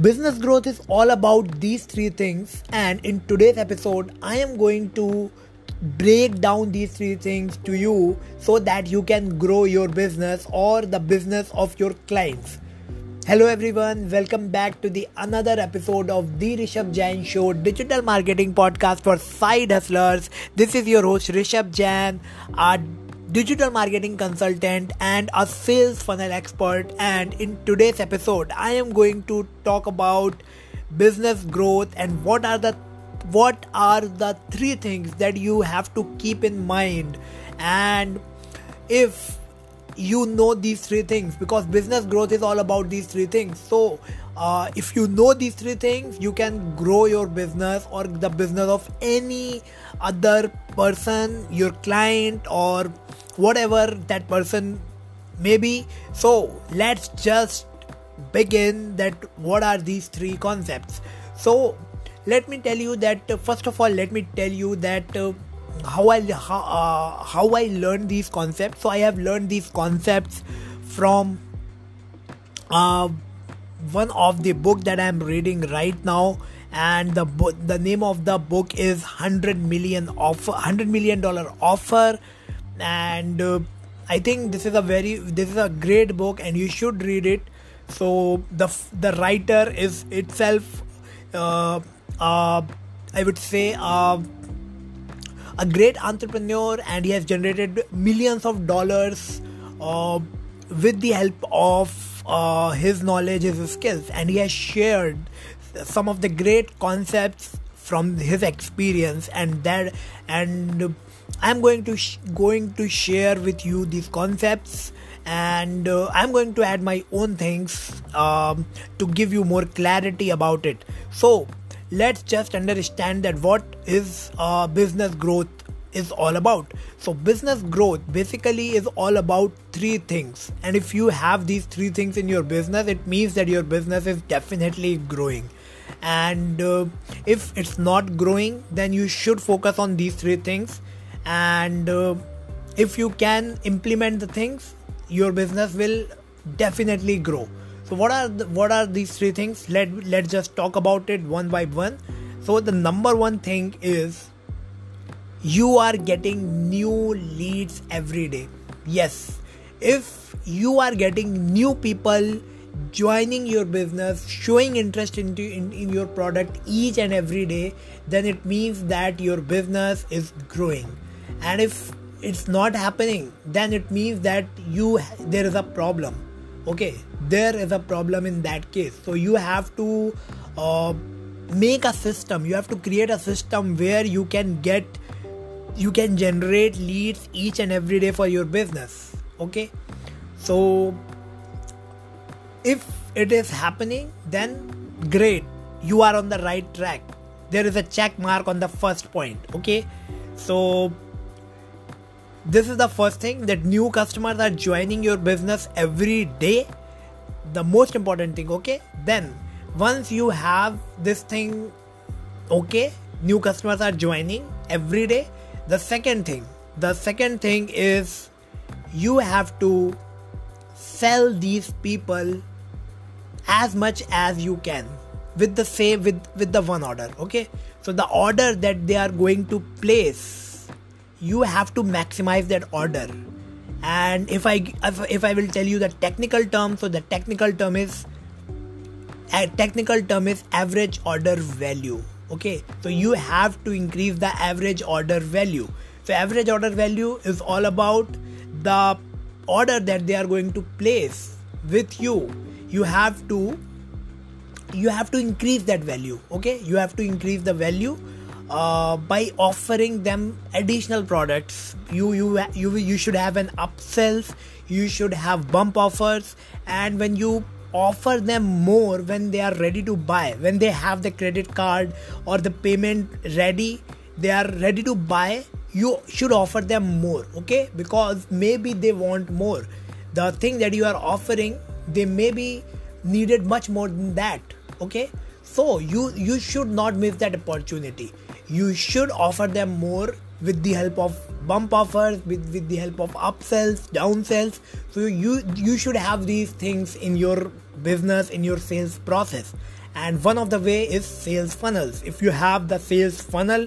Business growth is all about these three things, and in today's episode, I am going to break down these three things to you so that you can grow your business or the business of your clients. Hello everyone, welcome back to the another episode of the Rishabh Jain Show, digital marketing podcast for side hustlers. This is your host Rishabh Jain, a digital marketing consultant and a sales funnel expert. And in today's episode, I am going to talk about business growth and what are the what are the three things that you have to keep in mind and if you know these three things because business growth is all about these three things so uh, if you know these three things you can grow your business or the business of any other person your client or whatever that person may be. So let's just begin that what are these three concepts. So let me tell you that uh, first of all let me tell you that uh, how I how, uh, how I learned these concepts. So I have learned these concepts from uh, one of the book that I'm reading right now, and the book the name of the book is hundred million offer, hundred million dollar offer, and uh, I think this is a very this is a great book, and you should read it. So the the writer is itself, uh, uh I would say. Uh, a great entrepreneur and he has generated millions of dollars uh, with the help of uh, his knowledge, his skills, and he has shared some of the great concepts from his experience and that and i'm going to sh- going to share with you these concepts and uh, i'm going to add my own things um, to give you more clarity about it. So let's just understand that what is uh, business growth is all about. So business growth basically is all about three things. And if you have these three things in your business it means that your business is definitely growing and uh, if it's not growing then you should focus on these three things and uh, if you can implement the things your business will definitely grow so what are the, what are these three things? Let let's just talk about it one by one. So the number one thing is you are getting new leads every day. Yes, if you are getting new people joining your business showing interest into in, in your product each and every day then it means that your business is growing. And if it's not happening then it means that you there is a problem. Okay? There is a problem in that case. So you have to uh, make a system. You have to create a system where you can get you can generate leads each and every day for your business. Okay? So if it is happening then great. You are on the right track. There is a check mark on the first point okay? So this is the first thing that new customers are joining your business every day. The most important thing okay? Then once you have this thing okay new customers are joining every day the second thing the second thing is you have to sell these people as much as you can with the same with with the one order okay? So the order that they are going to place you have to maximize that order. And if i if if i will tell you the technical term so the technical term is a technical term is average order value okay? So you have to increase the average order value. So average order value is all about the order that they are going to place with you you have to you have to increase that value okay? You have to increase the value uh, by offering them additional products. You you you you should have an upsells you should have bump offers and when you offer them more when they are ready to buy when they have the credit card or the payment ready they are ready to buy you should offer them more okay? Because maybe they want more. The thing that you are offering they may be needed much more than that okay? So you you should not miss that opportunity. You should offer them more with the help of bump offers with, with the help of upsells downsells. So you you should have these things in your business in your sales process. And one of the way is sales funnels. If you have the sales funnel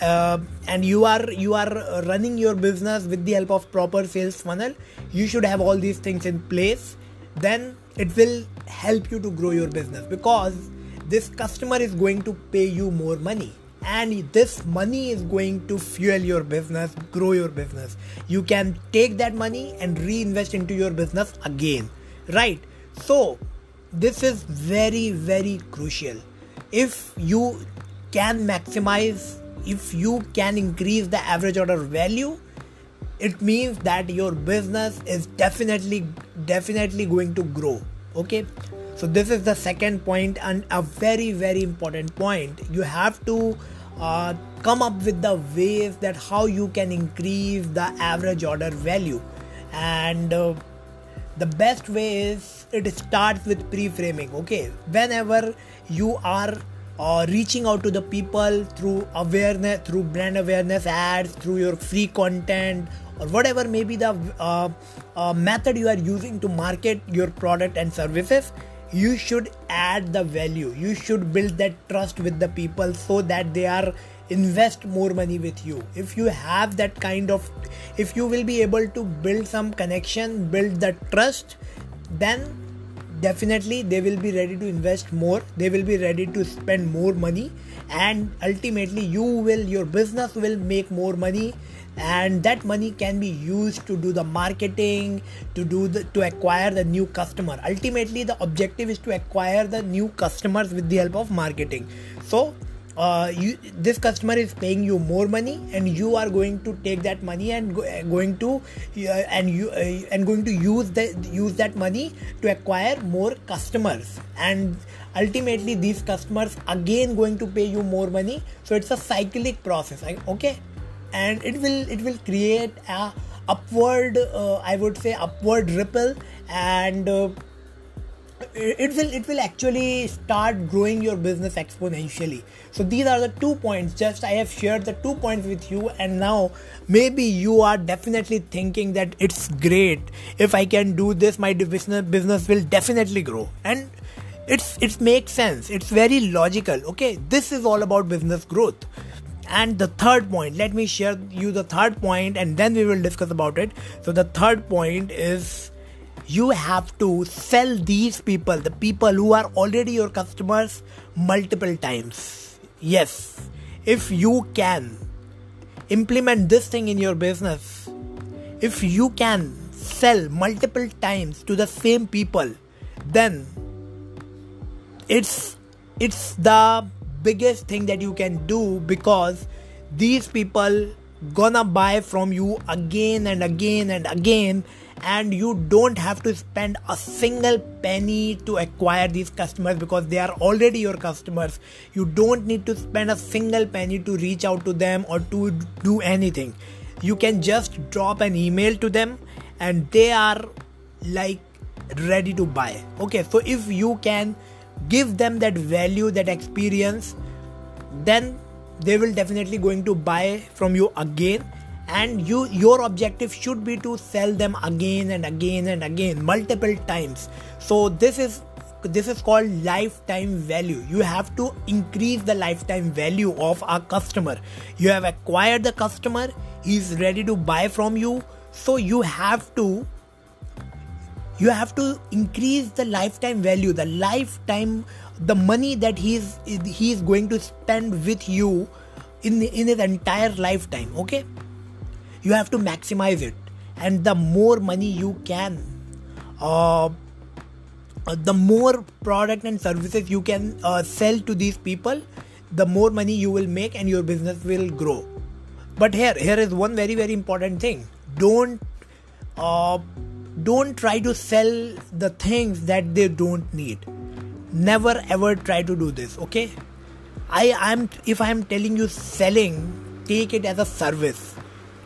uh, and you are you are running your business with the help of proper sales funnel. You should have all these things in place. Then it will help you to grow your business because this customer is going to pay you more money. And this money is going to fuel your business grow your business. You can take that money and reinvest into your business again. Right? So this is very very crucial. If you can maximize if you can increase the average order value it means that your business is definitely definitely going to grow okay? So this is the second point and a very very important point. You have to uh, come up with the ways that how you can increase the average order value. And uh, the best way is it starts with pre-framing okay? Whenever you are uh, reaching out to the people through awareness through brand awareness ads through your free content or whatever may be the uh, uh, method you are using to market your product and services you should add the value. You should build that trust with the people so that they are invest more money with you. If you have that kind of if you will be able to build some connection build the trust then definitely they will be ready to invest more. They will be ready to spend more money. And ultimately you will your business will make more money. And that money can be used to do the marketing to do the to acquire the new customer. Ultimately the objective is to acquire the new customers with the help of marketing. So uh, you, this customer is paying you more money and you are going to take that money and go, uh, going to uh, and you uh, and going to use that use that money to acquire more customers. And ultimately these customers again going to pay you more money. So it's a cyclic process okay? And it will it will create a upward uh, i would say upward ripple and it will it will actually start growing your business exponentially. So these are the two points. Just i have shared the two points with you and now maybe you are definitely thinking that it's great. If i can do this my business business will definitely grow. And it's it makes sense. It's very logical. Okay this is all about business growth. And the third point let me share you the third point and then we will discuss about it. So the third point is you have to sell these people, the people who are already your customers, multiple times. Yes, if you can implement this thing in your business, if you can sell multiple times to the same people, then it's it's the biggest thing that you can do because these people gonna buy from you again and again and again and you don't have to spend a single penny to acquire these customers because they are already your customers. You don't need to spend a single penny to reach out to them or to do anything. You can just drop an email to them and they are like ready to buy. Okay so if you can give them that value that experience then they will definitely going to buy from you again and you your objective should be to sell them again and again and again multiple times. So this is this is called lifetime value. You have to increase the lifetime value of a customer. You have acquired the customer he's ready to buy from you. So you have to you have to increase the lifetime value the lifetime the money that he's he's going to spend with you in in his entire lifetime okay you have to maximize it. And the more money you can uh, uh, the more product and services you can uh, sell to these people the more money you will make and your business will grow. But here here is one very very important thing. Don't uh, don't try to sell the things that they don't need. Never ever try to do this okay? I am if i am telling you selling take it as a service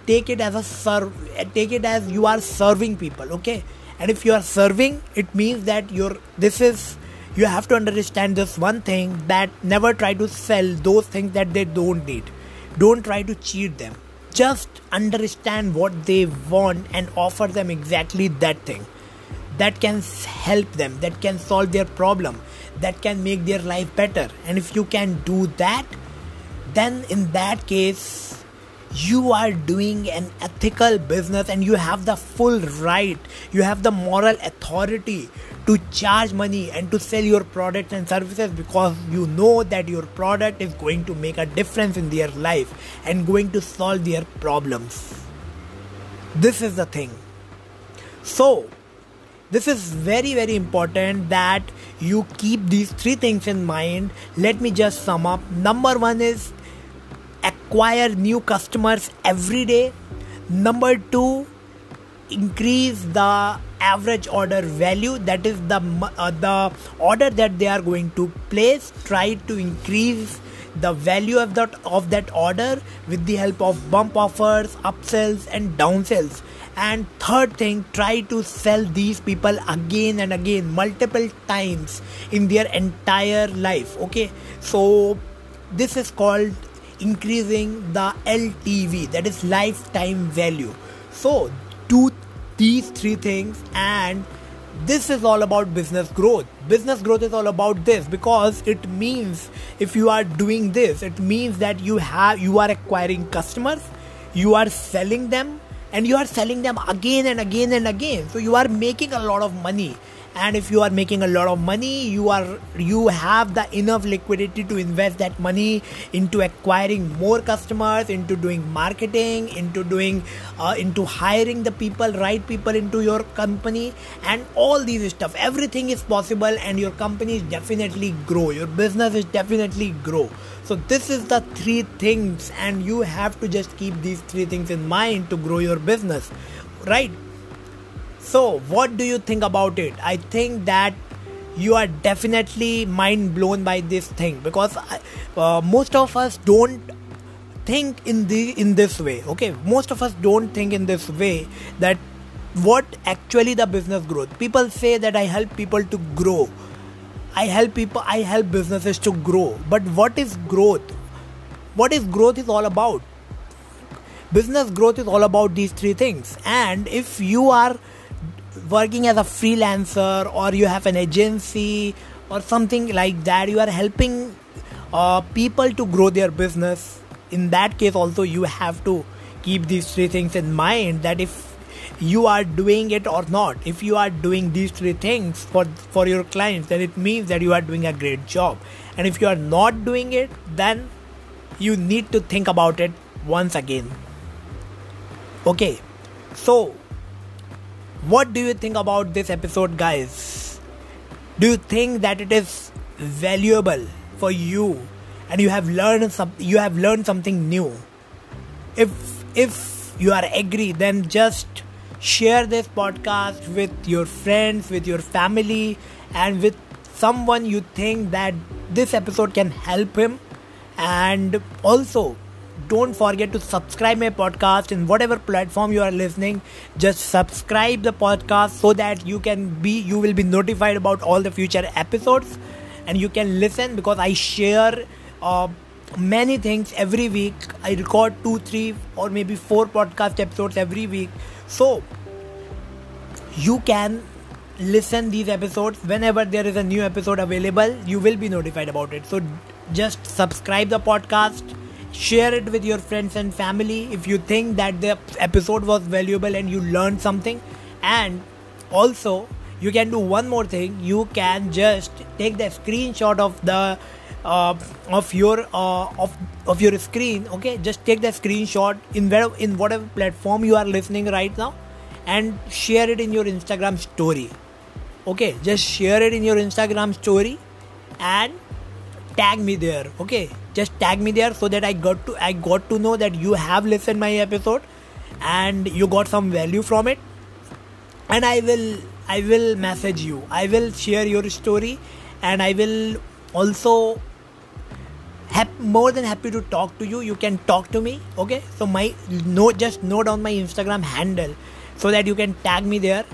take it as a serve take it as you are serving people okay? And if you are serving it means that you're this is you have to understand this one thing that never try to sell those things that they don't need. Don't try to cheat them. Just understand what they want and offer them exactly that thing. That can help them, that can solve their problem, that can make their life better. And if you can do that, then in that case, you are doing an ethical business and you have the full right, you have the moral authority to charge money and to sell your products and services because you know that your product is going to make a difference in their life and going to solve their problems. This is the thing. So, this is very very important that you keep these three things in mind let me just sum up number 1 is acquire new customers every day. Number 2 increase the average order value. That is the uh, the order that they are going to place. Try to increase the value of that of that order with the help of bump offers upsells and downsells. And third thing try to sell these people again and again multiple times in their entire life. Okay? So this is called increasing the ltv that is lifetime value. So do these three things and this is all about business growth. Business growth is all about this because it means if you are doing this it means that you have you are acquiring customers you are selling them and you are selling them again and again and again. So you are making a lot of money and if you are making a lot of money you are you have the enough liquidity to invest that money into acquiring more customers into doing marketing into doing uh, into hiring the people right people into your company and all these stuff. Everything is possible and your company is definitely grow. Your business is definitely grow. So this is the three things and you have to just keep these three things in mind to grow your business. Right so, what do you think about it? I think that you are definitely mind blown by this thing because uh, most of us don't think in the in this way okay? Most of us don't think in this way that what actually the business growth. People say that i help people to grow. I help people i help businesses to grow. But what is growth? What is growth is all about. Business growth is all about these three things. And if you are working as a freelancer or you have an agency or something like that you are helping uh, people to grow their business. In that case also you have to keep these three things in mind that if you are doing it or not. If you are doing these three things for for your clients then it means that you are doing a great job. And if you are not doing it then you need to think about it once again. Okay. So what do you think about this episode, guys? Do you think that it is valuable for you and you have learned some you have learned something new? If if you are agree, then just share this podcast with your friends, with your family, and with someone you think that this episode can help him. And also don't forget to subscribe my podcast in whatever platform you are listening. Just subscribe the podcast so that you can be you will be notified about all the future episodes. And you can listen because i share uh, many things every week. I record two three or maybe four podcast episodes every week. So you can listen these episodes. Whenever there is a new episode available you will be notified about it. So just subscribe the podcast share it with your friends and family if you think that the episode was valuable and you learned something. And also you can do one more thing. You can just take the screenshot of the uh, of your uh, of of your screen okay? Just take the screenshot in where, in whatever platform you are listening right now and share it in your instagram story okay? Just share it in your instagram story and tag me there okay? Just tag me there so that i got to i got to know that you have listened my episode and you got some value from it. And i will i will message you. I will share your story and i will also have more than happy to talk to you. You can talk to me okay? So my note just note down my instagram handle so that you can tag me there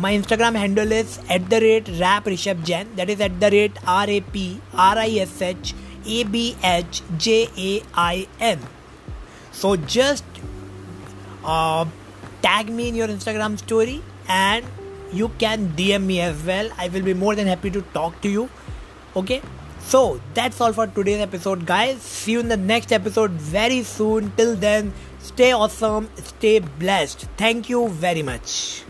my Instagram handle is at the rate rap Rishabh Jain. That is at the rate R A P R I S H A B H J A I N. So just uh, tag me in your Instagram story and you can dm me as well. I will be more than happy to talk to you. Okay? So that's all for today's episode guys. See you in the next episode very soon. Till then stay awesome stay blessed. Thank you very much